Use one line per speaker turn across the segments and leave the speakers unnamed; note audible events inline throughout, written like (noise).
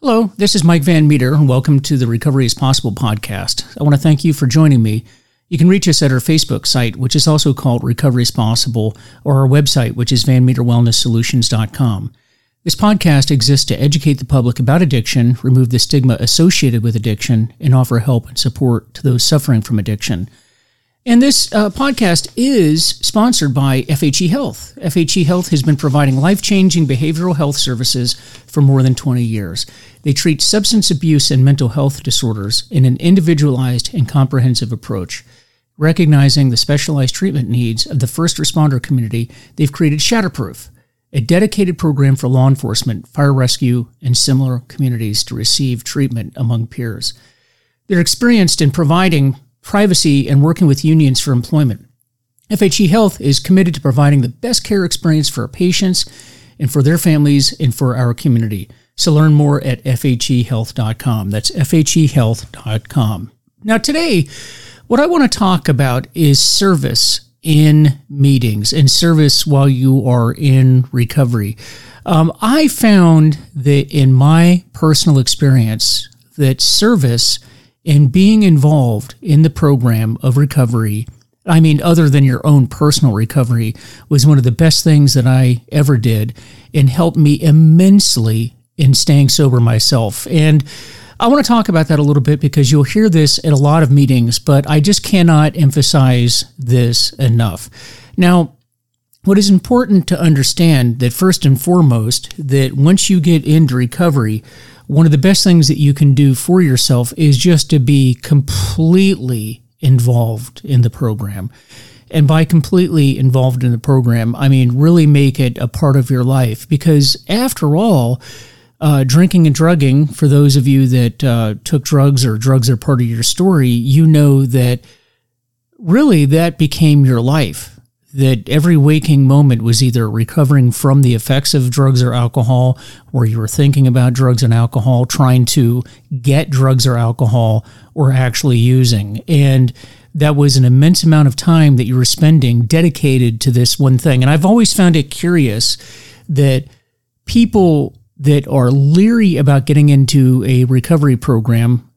Hello, this is Mike Van Meter, and welcome to the Recovery is Possible podcast. I want to thank you for joining me. You can reach us at our Facebook site, which is also called Recovery is Possible, or our website, which is vanmeterwellnesssolutions.com. This podcast exists to educate the public about addiction, remove the stigma associated with addiction, and offer help and support to those suffering from addiction. And this uh, podcast is sponsored by FHE Health. FHE Health has been providing life changing behavioral health services for more than 20 years. They treat substance abuse and mental health disorders in an individualized and comprehensive approach. Recognizing the specialized treatment needs of the first responder community, they've created Shatterproof, a dedicated program for law enforcement, fire rescue, and similar communities to receive treatment among peers. They're experienced in providing privacy, and working with unions for employment. FHE Health is committed to providing the best care experience for our patients and for their families and for our community. So learn more at FHEHealth.com. That's FHEHealth.com. Now, today, what I want to talk about is service in meetings and service while you are in recovery. Um, I found that in my personal experience, that service and being involved in the program of recovery, I mean, other than your own personal recovery, was one of the best things that I ever did and helped me immensely in staying sober myself. And I want to talk about that a little bit because you'll hear this at a lot of meetings, but I just cannot emphasize this enough. Now, what is important to understand that first and foremost that once you get into recovery one of the best things that you can do for yourself is just to be completely involved in the program. And by completely involved in the program, I mean really make it a part of your life. Because after all, uh, drinking and drugging, for those of you that uh, took drugs or drugs are part of your story, you know that really that became your life that every waking moment was either recovering from the effects of drugs or alcohol, or you were thinking about drugs and alcohol, trying to get drugs or alcohol, or actually using. And that was an immense amount of time that you were spending dedicated to this one thing. And I've always found it curious that people that are leery about getting into a recovery program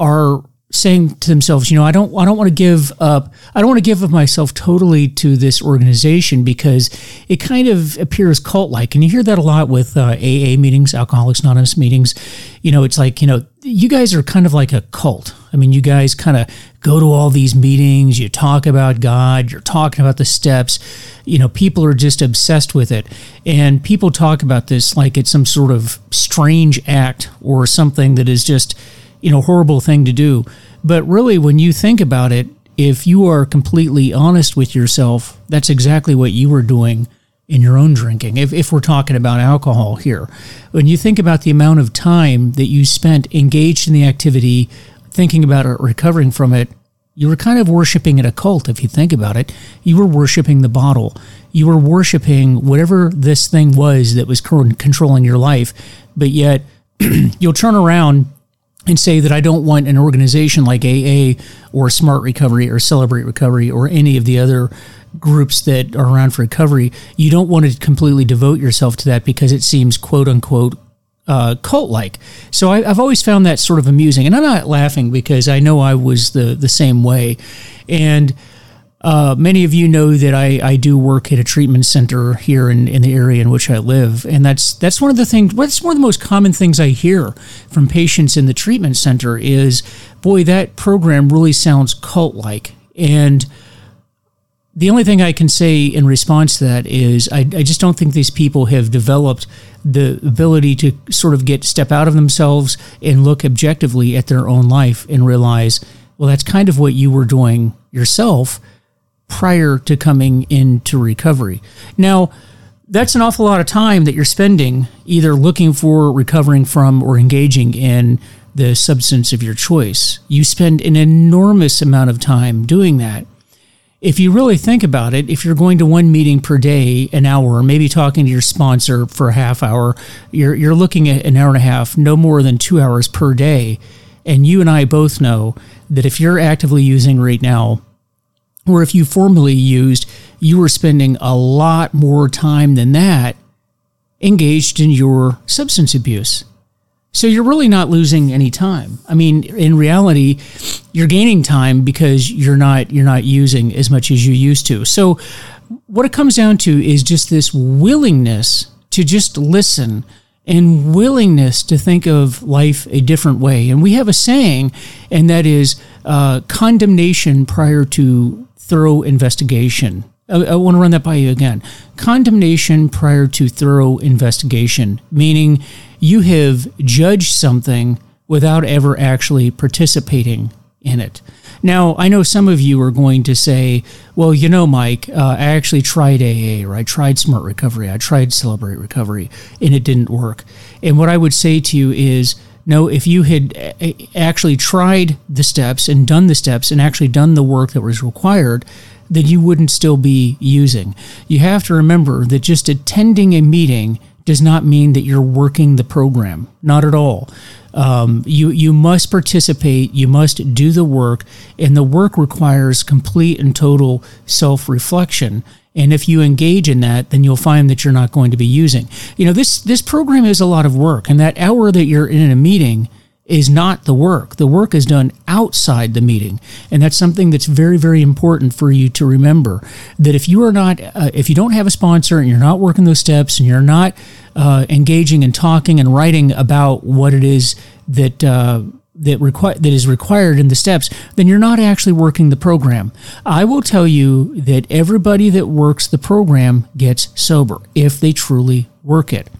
are saying to themselves, you know, I don't, I don't want to give up, I don't want to give up myself totally to this organization because it kind of appears cult-like, and you hear that a lot with uh, AA meetings, Alcoholics Anonymous meetings. You know, it's like, you know, you guys are kind of like a cult. I mean, you guys kind of go to all these meetings, you talk about God, you're talking about the steps. You know, people are just obsessed with it, and people talk about this like it's some sort of strange act or something that is just you know, horrible thing to do. But really, when you think about it, if you are completely honest with yourself, that's exactly what you were doing in your own drinking. If, if we're talking about alcohol here, when you think about the amount of time that you spent engaged in the activity, thinking about it, recovering from it, you were kind of worshiping at a cult. If you think about it, you were worshiping the bottle. You were worshiping whatever this thing was that was controlling your life. But yet, (clears throat) you'll turn around and say that I don't want an organization like AA or Smart Recovery or Celebrate Recovery or any of the other groups that are around for recovery. You don't want to completely devote yourself to that because it seems quote unquote uh, cult like. So I, have always found that sort of amusing. And I'm not laughing because I know I was the, the same way. And uh, many of you know that I, I do work at a treatment center here in, in the area in which I live, and that's that's one of the things. What's one of the most common things I hear from patients in the treatment center is, "Boy, that program really sounds cult-like." And the only thing I can say in response to that is, I, I just don't think these people have developed the ability to sort of get step out of themselves and look objectively at their own life and realize, well, that's kind of what you were doing yourself prior to coming into recovery. Now, that's an awful lot of time that you're spending either looking for, recovering from, or engaging in the substance of your choice. You spend an enormous amount of time doing that. If you really think about it, if you're going to one meeting per day, an hour, maybe talking to your sponsor for a half hour, you're, you're looking at an hour and a half, no more than two hours per day. And you and I both know that if you're actively using right now, or if you formerly used, you were spending a lot more time than that engaged in your substance abuse. So you're really not losing any time. I mean, in reality, you're gaining time because you're not you're not using as much as you used to. So what it comes down to is just this willingness to just listen and willingness to think of life a different way. And we have a saying, and that is uh, condemnation prior to thorough investigation. I, I want to run that by you again. Condemnation prior to thorough investigation, meaning you have judged something without ever actually participating in it. Now, I know some of you are going to say, well, you know, Mike, uh, I actually tried AA or I tried Smart Recovery, I tried Celebrate Recovery, and it didn't work. And what I would say to you is, no, if you had actually tried the steps and done the steps and actually done the work that was required, then you wouldn't still be using. You have to remember that just attending a meeting does not mean that you're working the program. Not at all. Um, you you must participate. You must do the work, and the work requires complete and total self reflection. And if you engage in that, then you'll find that you're not going to be using. You know this this program is a lot of work, and that hour that you're in a meeting is not the work. The work is done outside the meeting. And that's something that's very, very important for you to remember that if you are not, uh, if you don't have a sponsor and you're not working those steps and you're not uh, engaging and talking and writing about what it is that, uh, that require that is required in the steps, then you're not actually working the program. I will tell you that everybody that works the program gets sober if they truly work it.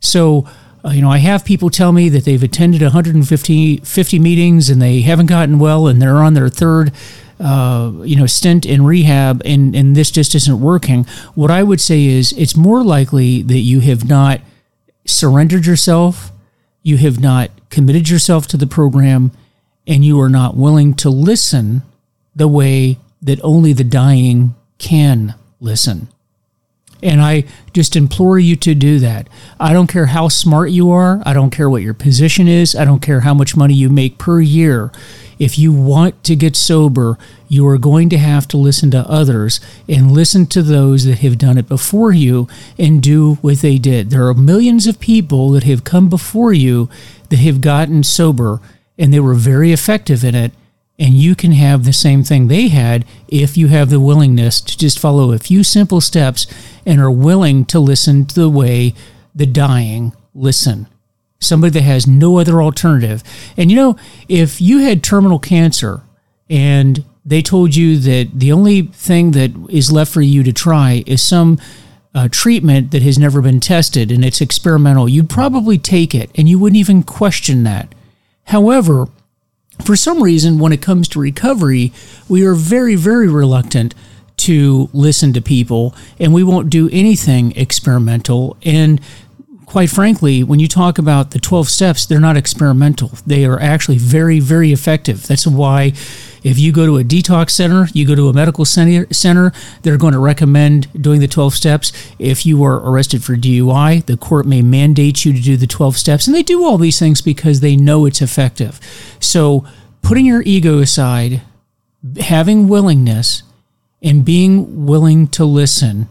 So uh, you know, I have people tell me that they've attended 150 50 meetings and they haven't gotten well and they're on their third uh, you know, stint in rehab and, and this just isn't working. What I would say is it's more likely that you have not surrendered yourself, you have not committed yourself to the program, and you are not willing to listen the way that only the dying can listen. And I just implore you to do that. I don't care how smart you are. I don't care what your position is. I don't care how much money you make per year. If you want to get sober, you are going to have to listen to others and listen to those that have done it before you and do what they did. There are millions of people that have come before you that have gotten sober and they were very effective in it and you can have the same thing they had if you have the willingness to just follow a few simple steps and are willing to listen to the way the dying listen. Somebody that has no other alternative. And you know, if you had terminal cancer and they told you that the only thing that is left for you to try is some uh, treatment that has never been tested and it's experimental, you'd probably take it and you wouldn't even question that. However, for some reason, when it comes to recovery, we are very, very reluctant to listen to people and we won't do anything experimental. And quite frankly, when you talk about the 12 steps, they're not experimental. They are actually very, very effective. That's why if you go to a detox center, you go to a medical center, center they're going to recommend doing the 12 steps. If you are arrested for DUI, the court may mandate you to do the 12 steps. And they do all these things because they know it's effective. So putting your ego aside, having willingness, and being willing to listen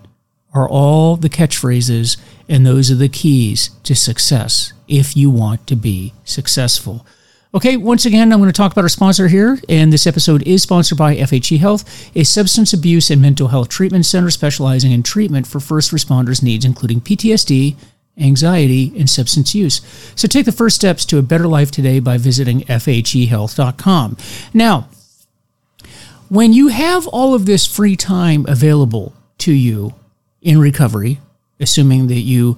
are all the catchphrases, and those are the keys to success if you want to be successful. Okay, once again, I'm going to talk about our sponsor here, and this episode is sponsored by FHE Health, a substance abuse and mental health treatment center specializing in treatment for first responders' needs, including PTSD, anxiety, and substance use. So take the first steps to a better life today by visiting FHEHealth.com. Now, when you have all of this free time available to you in recovery, assuming that you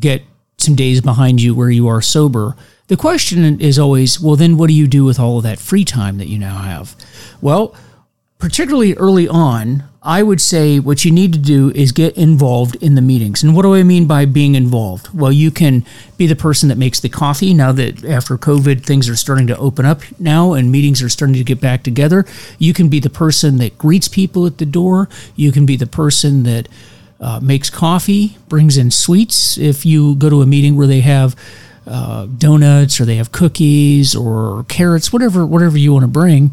get some days behind you where you are sober, the question is always, well, then what do you do with all of that free time that you now have? Well, particularly early on, I would say what you need to do is get involved in the meetings. And what do I mean by being involved? Well, you can be the person that makes the coffee now that after COVID things are starting to open up now and meetings are starting to get back together. You can be the person that greets people at the door. You can be the person that uh, makes coffee, brings in sweets. If you go to a meeting where they have uh, donuts or they have cookies or carrots, whatever whatever you want to bring.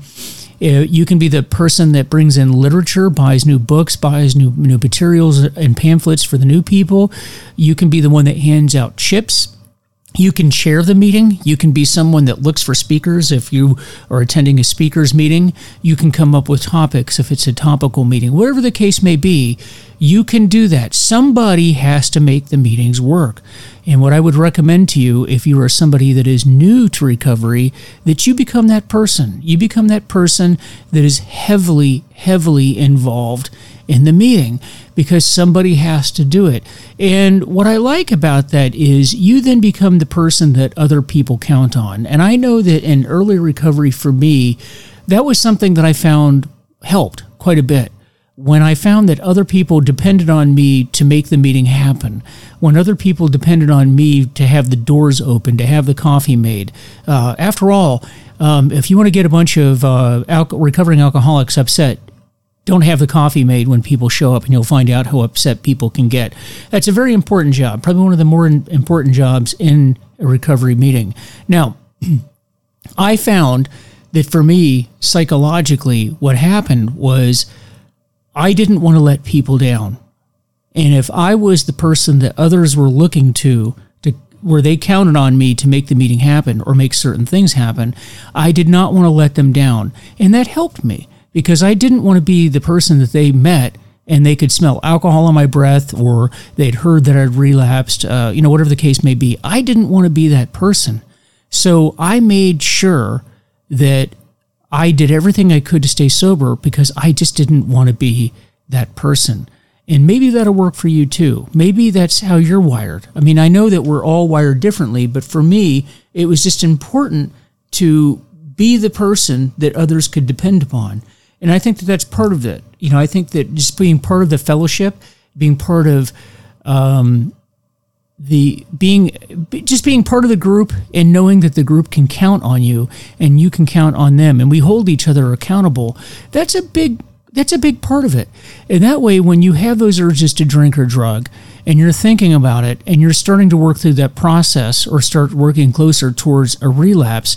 Uh, you can be the person that brings in literature, buys new books, buys new new materials and pamphlets for the new people. You can be the one that hands out chips you can chair the meeting. You can be someone that looks for speakers. If you are attending a speakers meeting, you can come up with topics if it's a topical meeting. Whatever the case may be, you can do that. Somebody has to make the meetings work. And what I would recommend to you, if you are somebody that is new to recovery, that you become that person. You become that person that is heavily, heavily involved in the meeting because somebody has to do it. And what I like about that is you then become the person that other people count on. And I know that in early recovery for me, that was something that I found helped quite a bit. When I found that other people depended on me to make the meeting happen, when other people depended on me to have the doors open, to have the coffee made. Uh, after all, um, if you want to get a bunch of uh, recovering alcoholics upset, don't have the coffee made when people show up and you'll find out how upset people can get. That's a very important job, probably one of the more important jobs in a recovery meeting. Now, (clears throat) I found that for me, psychologically, what happened was I didn't want to let people down. And if I was the person that others were looking to, to where they counted on me to make the meeting happen or make certain things happen, I did not want to let them down. And that helped me because I didn't want to be the person that they met and they could smell alcohol on my breath or they'd heard that I'd relapsed, uh, you know, whatever the case may be. I didn't want to be that person. So I made sure that I did everything I could to stay sober because I just didn't want to be that person. And maybe that'll work for you too. Maybe that's how you're wired. I mean, I know that we're all wired differently, but for me, it was just important to be the person that others could depend upon. And I think that that's part of it. You know, I think that just being part of the fellowship, being part of um, the being just being part of the group and knowing that the group can count on you and you can count on them and we hold each other accountable that's a big that's a big part of it and that way when you have those urges to drink or drug and you're thinking about it and you're starting to work through that process or start working closer towards a relapse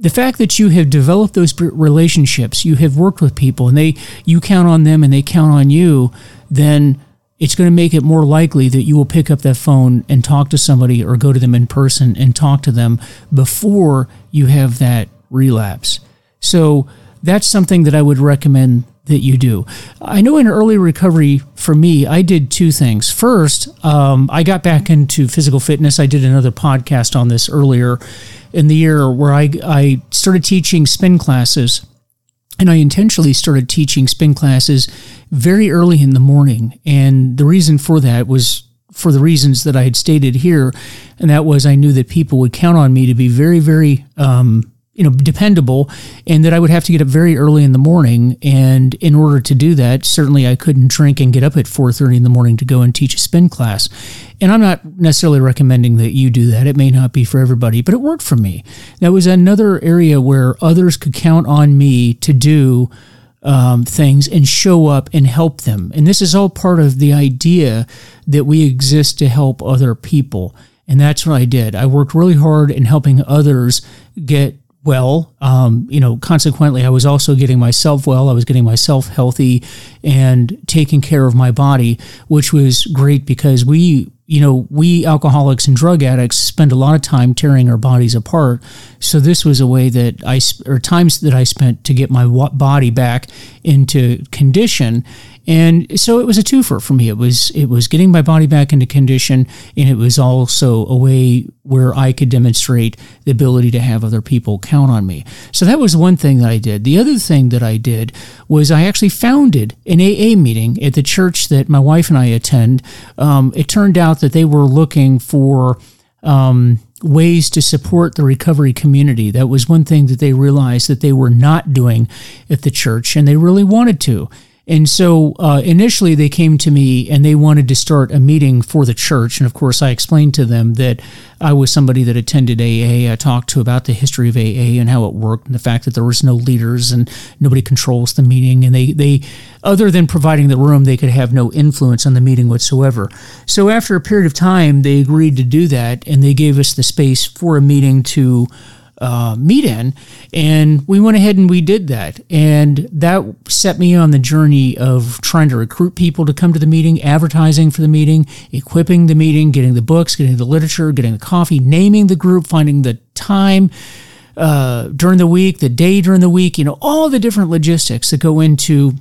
the fact that you have developed those relationships, you have worked with people, and they you count on them and they count on you, then it's going to make it more likely that you will pick up that phone and talk to somebody or go to them in person and talk to them before you have that relapse. So that's something that I would recommend that you do. I know in early recovery for me, I did two things. First, um, I got back into physical fitness. I did another podcast on this earlier in the year where I, I started teaching spin classes. And I intentionally started teaching spin classes very early in the morning. And the reason for that was for the reasons that I had stated here. And that was I knew that people would count on me to be very, very um, you know dependable and that I would have to get up very early in the morning. And in order to do that certainly I couldn't drink and get up at 4:30 in the morning to go and teach a spin class. And I'm not necessarily recommending that you do that. It may not be for everybody but it worked for me. That was another area where others could count on me to do um, things and show up and help them. And this is all part of the idea that we exist to help other people. And that's what I did. I worked really hard in helping others get well. Um, you know, consequently, I was also getting myself well. I was getting myself healthy and taking care of my body, which was great because we, you know, we alcoholics and drug addicts spend a lot of time tearing our bodies apart. So this was a way that I, or times that I spent to get my body back into condition and so it was a twofer for me. It was it was getting my body back into condition, and it was also a way where I could demonstrate the ability to have other people count on me. So that was one thing that I did. The other thing that I did was I actually founded an AA meeting at the church that my wife and I attend. Um, it turned out that they were looking for. Um, ways to support the recovery community. That was one thing that they realized that they were not doing at the church, and they really wanted to. And so uh, initially they came to me and they wanted to start a meeting for the church. And of course, I explained to them that I was somebody that attended AA. I talked to about the history of AA and how it worked and the fact that there was no leaders and nobody controls the meeting. And they, they other than providing the room, they could have no influence on the meeting whatsoever. So after a period of time, they agreed to do that and they gave us the space for a meeting to uh, meet in. And we went ahead and we did that. And that set me on the journey of trying to recruit people to come to the meeting, advertising for the meeting, equipping the meeting, getting the books, getting the literature, getting the coffee, naming the group, finding the time. Uh, during the week, the day during the week, you know, all the different logistics that go into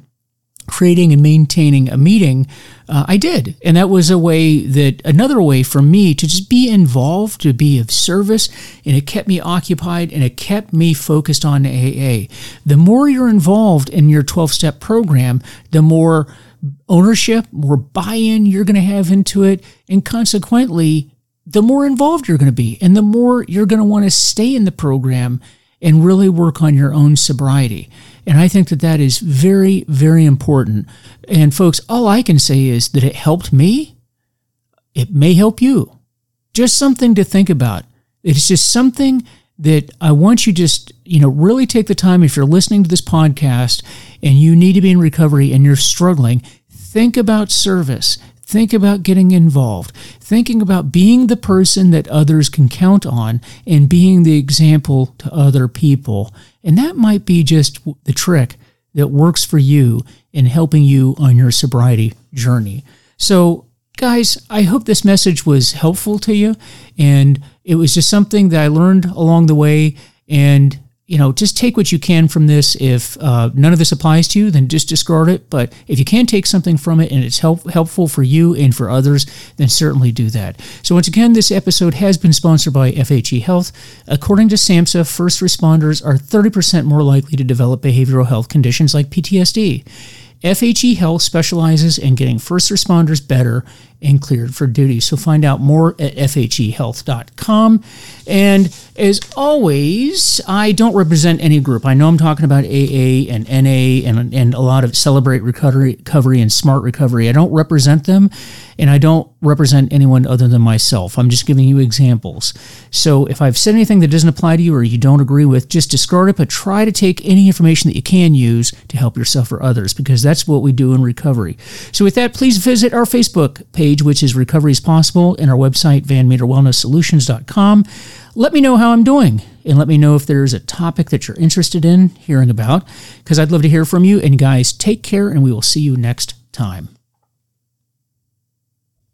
creating and maintaining a meeting, uh, I did. And that was a way that, another way for me to just be involved, to be of service, and it kept me occupied and it kept me focused on AA. The more you're involved in your 12 step program, the more ownership, more buy in you're going to have into it. And consequently, the more involved you're going to be and the more you're going to want to stay in the program and really work on your own sobriety. And I think that that is very, very important. And folks, all I can say is that it helped me. It may help you. Just something to think about. It's just something that I want you just, you know, really take the time if you're listening to this podcast and you need to be in recovery and you're struggling, think about service. Think about getting involved, thinking about being the person that others can count on and being the example to other people. And that might be just the trick that works for you in helping you on your sobriety journey. So, guys, I hope this message was helpful to you. And it was just something that I learned along the way. And you know, just take what you can from this. If uh, none of this applies to you, then just discard it. But if you can take something from it and it's help, helpful for you and for others, then certainly do that. So, once again, this episode has been sponsored by FHE Health. According to SAMHSA, first responders are 30% more likely to develop behavioral health conditions like PTSD. FHE Health specializes in getting first responders better and cleared for duty. So find out more at fhehealth.com. And as always, I don't represent any group. I know I'm talking about AA and NA and, and a lot of Celebrate Recovery, recovery and Smart Recovery. I don't represent them and I don't represent anyone other than myself. I'm just giving you examples. So if I've said anything that doesn't apply to you or you don't agree with, just discard it, but try to take any information that you can use to help yourself or others because that's what we do in recovery. So with that, please visit our Facebook page page, which is Recovery is Possible, and our website, vanmeterwellnesssolutions.com. Let me know how I'm doing, and let me know if there's a topic that you're interested in hearing about, because I'd love to hear from you. And guys, take care, and we will see you next time.